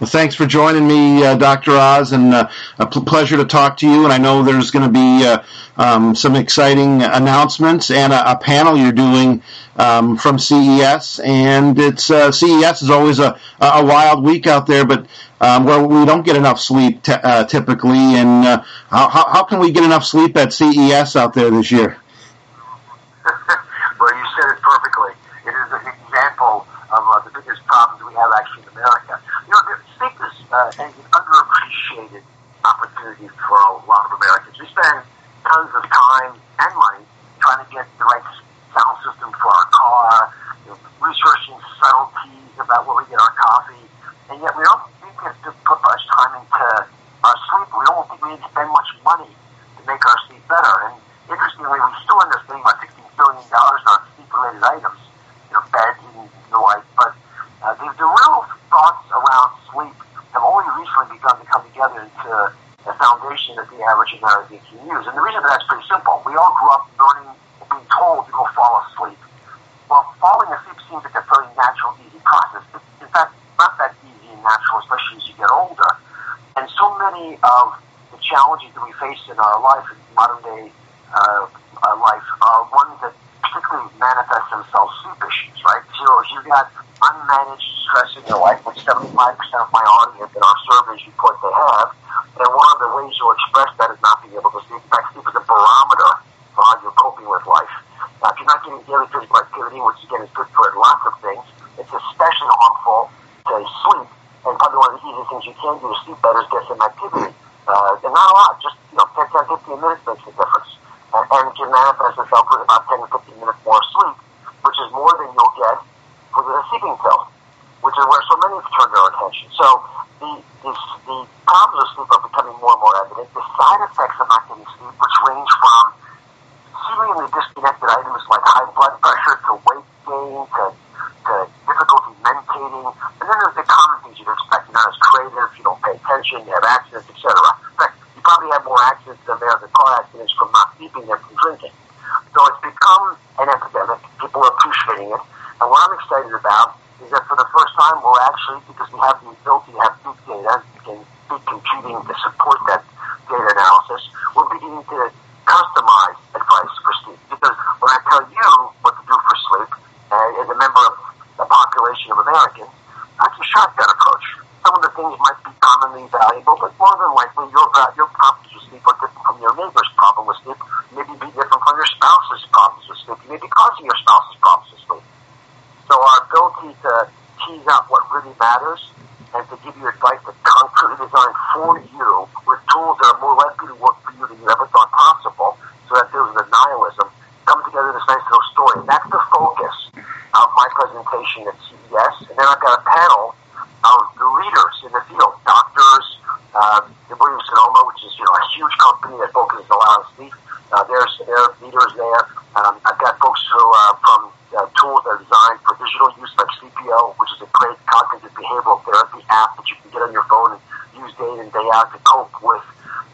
Well, thanks for joining me, uh, Dr. Oz, and uh, a pl- pleasure to talk to you. And I know there's going to be uh, um, some exciting announcements and a, a panel you're doing um, from CES. And it's uh, CES is always a, a wild week out there, but um, where we don't get enough sleep t- uh, typically. And uh, how, how can we get enough sleep at CES out there this year? well, you said it perfectly. It is an example of the biggest problems we have actually in America. An underappreciated opportunity for a lot of Americans. We spend tons of time and money trying to get the right sound system for our car, you know, researching subtleties about where we get our coffee, and yet we don't think we have to put much time into our sleep. We don't think we need to spend much money to make our sleep better. And interestingly, we still end up spending about $16 billion on sleep-related items, you know, beds and the like, but uh, the, the real thoughts around sleep have only recently begun to come together into a foundation that the average Can. And the reason for that's pretty simple. We all grew up learning being told to go fall asleep. Well, falling asleep seems like a fairly natural, easy process. In fact, not that easy and natural, especially as you get older. And so many of the challenges that we face in our life, in modern day uh, uh, life, are ones that particularly manifest themselves sleep issues, right? So if you've got unmanaged stress in your life, which 75% of my audience in our surveys report they have. And one of the ways you'll express that is not able to sleep. In fact, sleep is a barometer for how you're coping with life. Now, if you're not getting daily physical activity, which again is good for lots of things, it's especially harmful to sleep. And probably one of the easiest things you can do to sleep better is get some activity. Uh, and not a lot, just you know, 10, 10, 15 minutes makes a difference. And, and can manifest itself with about 10 to 15 minutes more sleep, which is more than you'll get with a sleeping pill, which is where so many have turned their attention. So the, the, the problems of sleep are becoming more and more evident. The side effects of not getting sleep, which range from seemingly disconnected items like high blood pressure to weight gain to, to difficulty mentating, and then there's the common things you'd expect. You're not as creative, you don't pay attention, you have accidents, etc. In fact, you probably have more accidents than there are car accidents from not sleeping than from drinking. So it's become an epidemic. People are appreciating it. And what I'm excited about is that for the first time, we're actually, because we have the ability to have big data and big computing to support that data analysis, we're to customize advice for sleep. Because when I tell you what to do for sleep, uh, as a member of the population of Americans, that's a shotgun approach. Some of the things might be commonly valuable, but more than likely, your, your problems with sleep are different from your neighbor's problem with sleep, maybe be different from your spouse's problems with sleep, maybe causing your spouse's problems with sleep. So our ability to tease out what really matters and to give you advice that's concretely designed for you with tools that are more likely to work you ever thought possible so that there's the nihilism come together this nice little story. That's the focus of my presentation at CES. And then I've got a panel of the leaders in the field, doctors, uh, the Williams Sonoma, which is you know a huge company that focuses a lot on sleep. Uh, there's their leaders there. Um, I've got folks who uh, from uh, tools that are designed for digital use, like Sleepio, which is a great cognitive behavioral therapy app that you can get on your phone and use day in and day out to cope with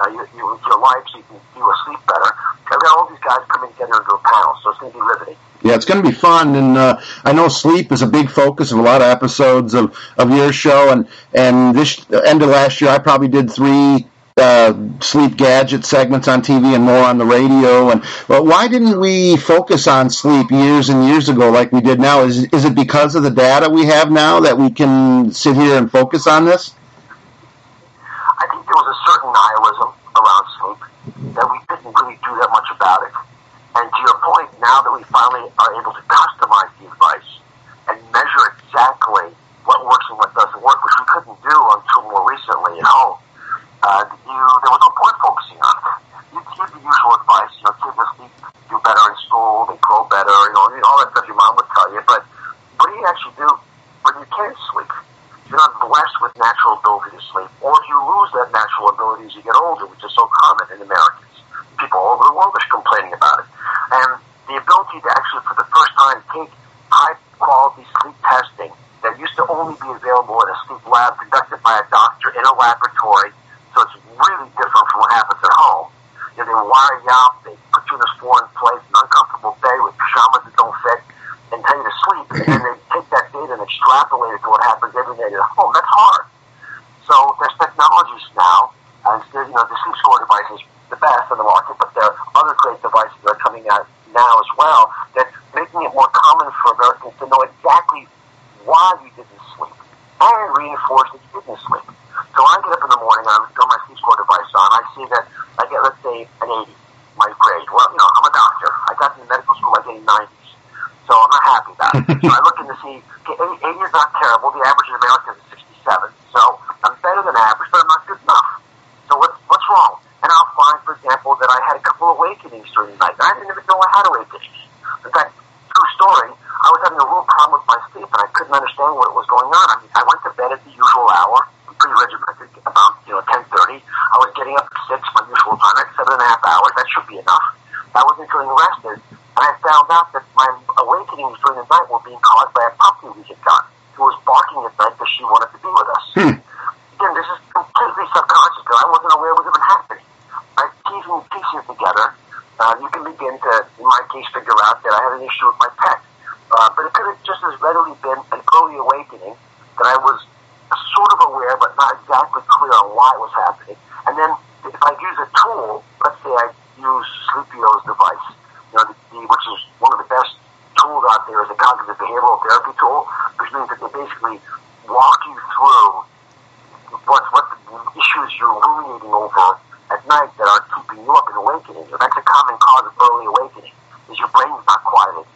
uh, your, your, your life so you can do a sleep better. I've got all these guys coming together into a panel, so it's going to be riveting. Yeah, it's going to be fun, and uh, I know sleep is a big focus of a lot of episodes of, of your show. And and this end of last year, I probably did three uh, sleep gadget segments on TV and more on the radio. And well, why didn't we focus on sleep years and years ago like we did now? Is is it because of the data we have now that we can sit here and focus on this? I think there was a certain nihilism around sleep that we didn't really do that much about it. And to your point, now that we finally are able to customize the advice and measure exactly what works and what doesn't work, which we couldn't do until more recently at home, uh, you, there was no point focusing on it. You give the usual advice, you know, kids sleep, do better in school, they grow better, you know, all that stuff your mom would tell you. But what do you actually do when you can't sleep? You're not blessed with natural ability to sleep, or if you lose that natural ability as you get older, which is so common in Americans. People all over the world are complaining about it. And the ability to actually, for the first time, take high quality sleep testing that used to only be available in a sleep lab conducted by a in laboratory so it's really different from what happens at home. You know, they wire you up, they put you in this foreign place, an uncomfortable bed with pajamas that don't fit, and tell you to sleep, and then they take that data and extrapolate it to what happens every night at home. That's hard. released now, and you know the sleep score device is the best on the market, but there are other great devices that are coming out now as well that's making it more common for Americans to know exactly why you didn't sleep and reinforce that you didn't sleep. So I get up in the morning, I throw my sleep score device on, I see that I get, let's say, an 80, my grade. Well, you know, I'm a doctor. I got into medical school, I get 90s. So I'm not happy about it. so I look in to see, okay, 80, 80 is not terrible. The average in America is 67. So I'm better than average, but I'm not good enough. So what's, what's wrong? And I'll find, for example, that I had a couple awakenings during the night. I didn't even know I had awakenings. In fact, true story, I was having a real problem with my sleep, and I couldn't understand what was going on. I mean, I went to bed at the usual hour, pretty regimented, about, you know, 10.30. I was getting up at 6, my usual time. That's seven and a half hours. That should be enough. I wasn't feeling rested, and I found out that my awakenings during the night were being caused by a puppy we had got, who was barking at night because she wanted to be with us. Hmm. Again, this is completely subconscious, because I wasn't aware it was even happening by piecing pieces together, uh, you can begin to, in my case, figure out that I had an issue with my pet. Uh, but it could have just as readily been an early awakening that I was sort of aware, but not exactly clear on why it was happening. And then if I use a tool, let's say I use Sleepio's device, you know, the, the, which is one of the best tools out there is a cognitive behavioral therapy tool, which means that they basically walk you through what, what the issues you're ruminating over at night that are keeping you up in awakening. And that's a common cause of early awakening, is your brain's not quieted.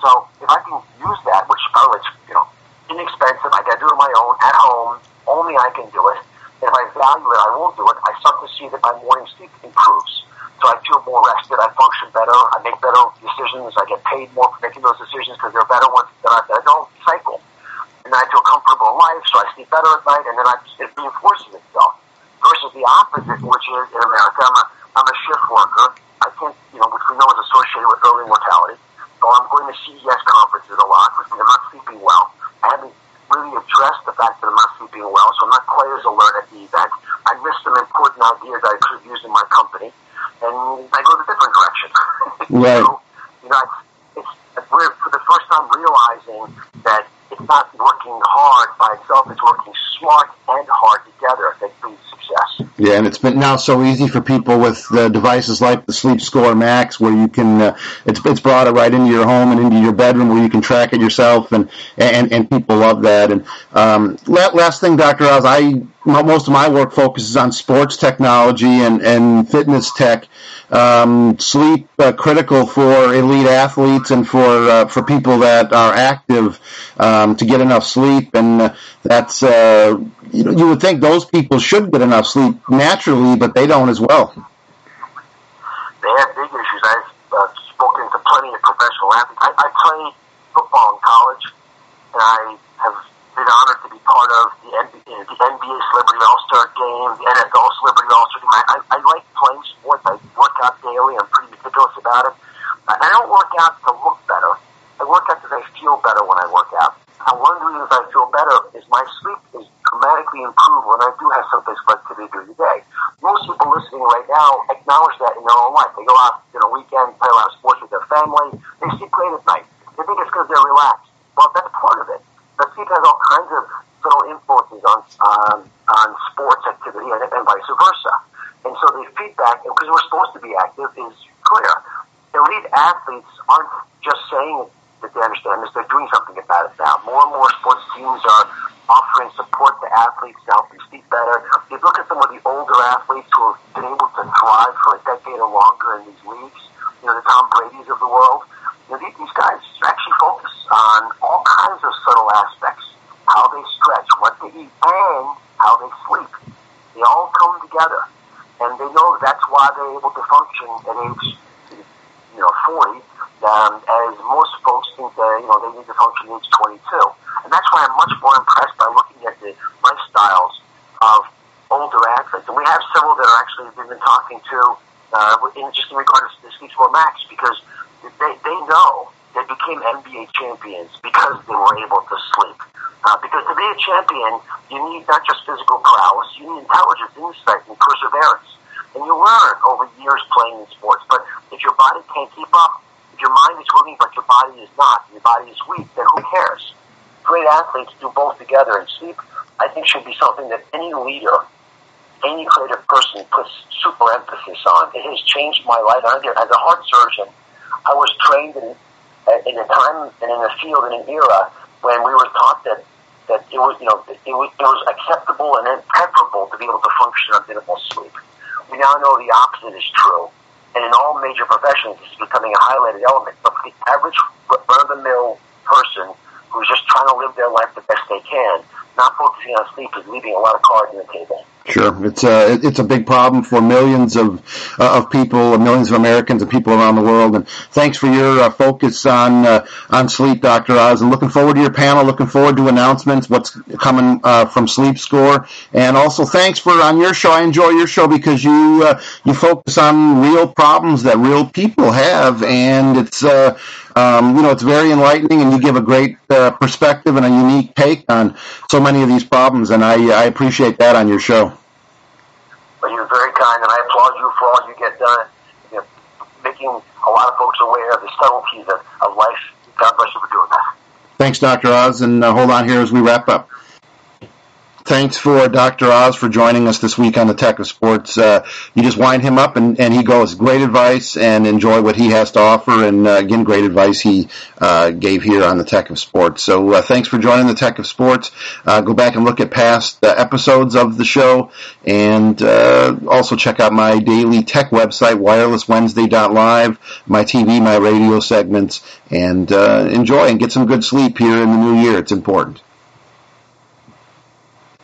So if I can use that, which by the way, you know, inexpensive, I gotta do it on my own, at home, only I can do it. And if I value it, I will do it. I start to see that my morning sleep improves. So I feel more rested, I function better, I make better decisions, I get paid more for making those decisions because they're better ones that I, I don't cycle. And I feel comfortable in life, so I sleep better at night, and then I, it reinforces itself versus the opposite, which is in America, I'm a, I'm a shift worker. I can't, you know, which we know is associated with early mortality. So I'm going to CES conferences a lot, which means I'm not sleeping well. I haven't really addressed the fact that I'm not sleeping well, so I'm not quite as alert at the event. I missed some important ideas I could have used in my company, and I go a different direction. Right. so, you know, it's, we're for the first time realizing that it's not working hard by itself, it's working smart and hard together that brings success. Yeah, and it's been now so easy for people with uh, devices like the Sleep Score Max, where you can uh, it's it's brought it right into your home and into your bedroom, where you can track it yourself, and and and people love that. And um, last thing, Doctor Oz, I most of my work focuses on sports technology and and fitness tech. Um, sleep uh, critical for elite athletes and for uh, for people that are active um, to get enough sleep, and uh, that's uh, you know you would think those people should get enough sleep naturally, but they don't as well. They have big issues. I've uh, spoken to plenty of professional athletes. I, I played football in college, and I have been honored to be part of the NBA, the NBA Celebrity All Star Game, the NFL Celebrity All Star Game. I, I, I like playing sports. I work out daily. I'm pretty meticulous about it. I don't work out to look better. I work out because I feel better when I work out. And one of the reasons I feel better is my sleep is dramatically improved when I do have some physical activity during the day. Most people listening right now acknowledge that in their own life. They go out you know weekend, play a lot of sports with their family. They sleep great at night. They think it's because they're relaxed. Well, that's part of it. But sleep has all kinds of subtle influences on um, on sports activity and, and vice versa. And so the feedback, because we're supposed to be active, is clear. Elite athletes aren't just saying that they understand this; they're doing something about it now. More and more sports teams are offering support to athletes to help them sleep better. You look at some of the older athletes who have been able to thrive for a decade or longer in these leagues. You know, the Tom Brady's of the world. You know, these guys actually focus on all kinds of subtle aspects: how they stretch, what they eat, and how they sleep. They all come together, and they know that's why they're able to function at age, you know, 40 um, as most folks think that you know they need to function at age 22. And that's why I'm much more impressed by looking at the lifestyles of older athletes. And we have several that are actually we've been talking to uh, in just in regards to the Sleep Score Max because they they know they became NBA champions because they were able to sleep. Uh, because to be a champion, you need not just physical prowess, you need intelligence, insight, and perseverance. And you learn over years playing in sports. But if your body can't keep up, if your mind is willing but your body is not, your body is weak, then who cares? Great athletes do both together, and sleep, I think, should be something that any leader any creative person puts super emphasis on. It has changed my life. As a heart surgeon, I was trained in, in a time and in a field in an era when we were taught that that it was, you know, it was, it was acceptable and preferable to be able to function on minimal sleep. We now know the opposite is true. And in all major professions, this is becoming a highlighted element. But for the average run-of-the-mill person who's just trying to live their life the best they can, not focusing on sleep is leaving a lot of cards on the table. Sure, it's a it's a big problem for millions of uh, of people, millions of Americans, and people around the world. And thanks for your uh, focus on uh, on sleep, Doctor Oz. And looking forward to your panel. Looking forward to announcements, what's coming uh, from Sleep Score, and also thanks for on your show. I enjoy your show because you uh, you focus on real problems that real people have, and it's uh, um, you know, it's very enlightening, and you give a great uh, perspective and a unique take on so many of these problems, and I, I appreciate that on your show. Well, you're very kind, and I applaud you for all you get done, you know, making a lot of folks aware of the subtleties of, of life. God bless you for doing that. Thanks, Dr. Oz, and uh, hold on here as we wrap up thanks for Dr. Oz for joining us this week on the Tech of Sports. Uh, you just wind him up and, and he goes, great advice and enjoy what he has to offer. And uh, again, great advice he uh, gave here on the Tech of Sports. So uh, thanks for joining the Tech of Sports. Uh, go back and look at past uh, episodes of the show and also check out my daily tech website, wirelesswednesday.live, my TV, my radio segments, and enjoy and get some good sleep here in the new year. It's important.